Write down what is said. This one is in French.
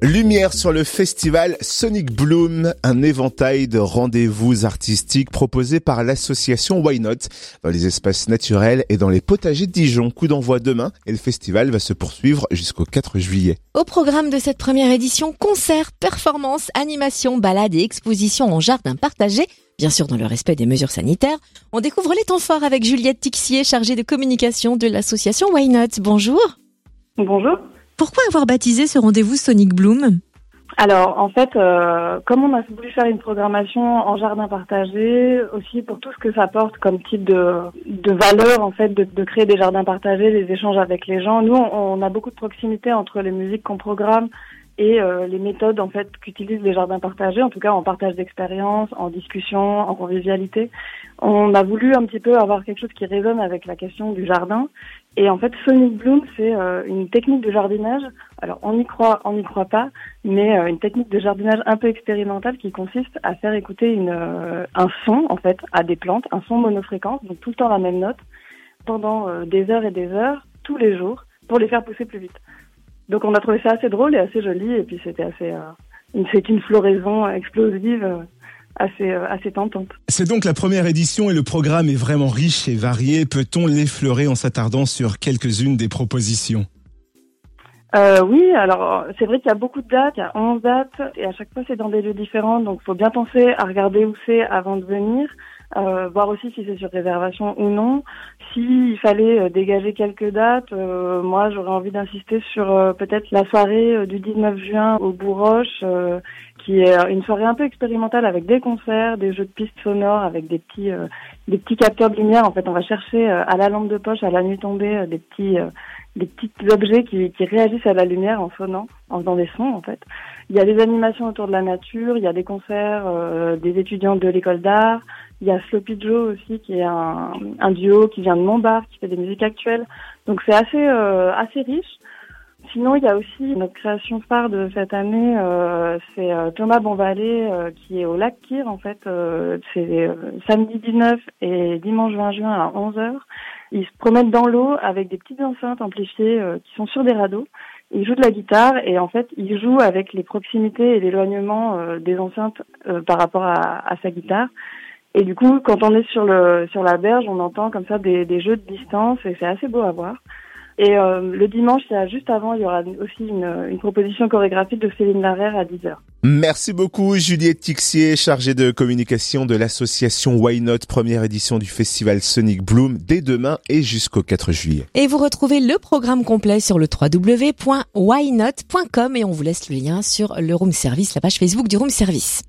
Lumière sur le festival Sonic Bloom, un éventail de rendez-vous artistiques proposés par l'association Why Not dans les espaces naturels et dans les potagers de Dijon. Coup d'envoi demain et le festival va se poursuivre jusqu'au 4 juillet. Au programme de cette première édition, concerts, performances, animations, balades et expositions en jardin partagé. Bien sûr, dans le respect des mesures sanitaires. On découvre les temps forts avec Juliette Tixier, chargée de communication de l'association Why Not. Bonjour. Bonjour. Pourquoi avoir baptisé ce rendez-vous Sonic Bloom? Alors, en fait, euh, comme on a voulu faire une programmation en jardin partagé, aussi pour tout ce que ça apporte comme type de, de valeur, en fait, de, créer des jardins partagés, des échanges avec les gens. Nous, on, on a beaucoup de proximité entre les musiques qu'on programme et euh, les méthodes en fait qu'utilisent les jardins partagés, en tout cas en partage d'expérience, en discussion, en convivialité. On a voulu un petit peu avoir quelque chose qui résonne avec la question du jardin. Et en fait, Sonic Bloom, c'est euh, une technique de jardinage. Alors, on y croit, on n'y croit pas, mais euh, une technique de jardinage un peu expérimentale qui consiste à faire écouter une, un son en fait à des plantes, un son monofréquence, donc tout le temps la même note, pendant des heures et des heures, tous les jours, pour les faire pousser plus vite. Donc on a trouvé ça assez drôle et assez joli et puis c'était assez euh, c'est une floraison explosive euh, assez euh, assez tentante. C'est donc la première édition et le programme est vraiment riche et varié. Peut-on l'effleurer en s'attardant sur quelques-unes des propositions? Euh, oui, alors c'est vrai qu'il y a beaucoup de dates, il y a 11 dates, et à chaque fois c'est dans des lieux différents, donc il faut bien penser à regarder où c'est avant de venir, euh, voir aussi si c'est sur réservation ou non. S'il fallait euh, dégager quelques dates, euh, moi j'aurais envie d'insister sur peut-être la soirée du 19 juin au Bourroche, qui est une soirée un peu expérimentale avec des concerts, des jeux de pistes sonores, avec des petits des petits capteurs de lumière. En fait, on va chercher à la lampe de poche, à la nuit tombée, des petits des petits objets qui, qui, réagissent à la lumière en sonnant, en faisant des sons en fait. Il y a des animations autour de la nature, il y a des concerts euh, des étudiants de l'école d'art, il y a Sloppy Joe aussi qui est un, un, duo qui vient de Montbard, qui fait des musiques actuelles. Donc c'est assez euh, assez riche. Sinon, il y a aussi notre création phare de cette année, euh, c'est euh, Thomas Bonvalet euh, qui est au lac Kyr en fait. c'est samedi 19 et dimanche 20 juin à 11h. Ils se promènent dans l'eau avec des petites enceintes amplifiées qui sont sur des radeaux. Il joue de la guitare et en fait, il joue avec les proximités et l'éloignement des enceintes par rapport à, à, sa guitare. Et du coup, quand on est sur le sur la berge, on entend comme ça des, des jeux de distance et c'est assez beau à voir. Et euh, le dimanche, il y a juste avant, il y aura aussi une, une proposition chorégraphique de Céline Larère à 10h. Merci beaucoup Juliette Tixier, chargée de communication de l'association Why Not, première édition du festival Sonic Bloom dès demain et jusqu'au 4 juillet. Et vous retrouvez le programme complet sur le www.whynot.com et on vous laisse le lien sur le room service, la page Facebook du room service.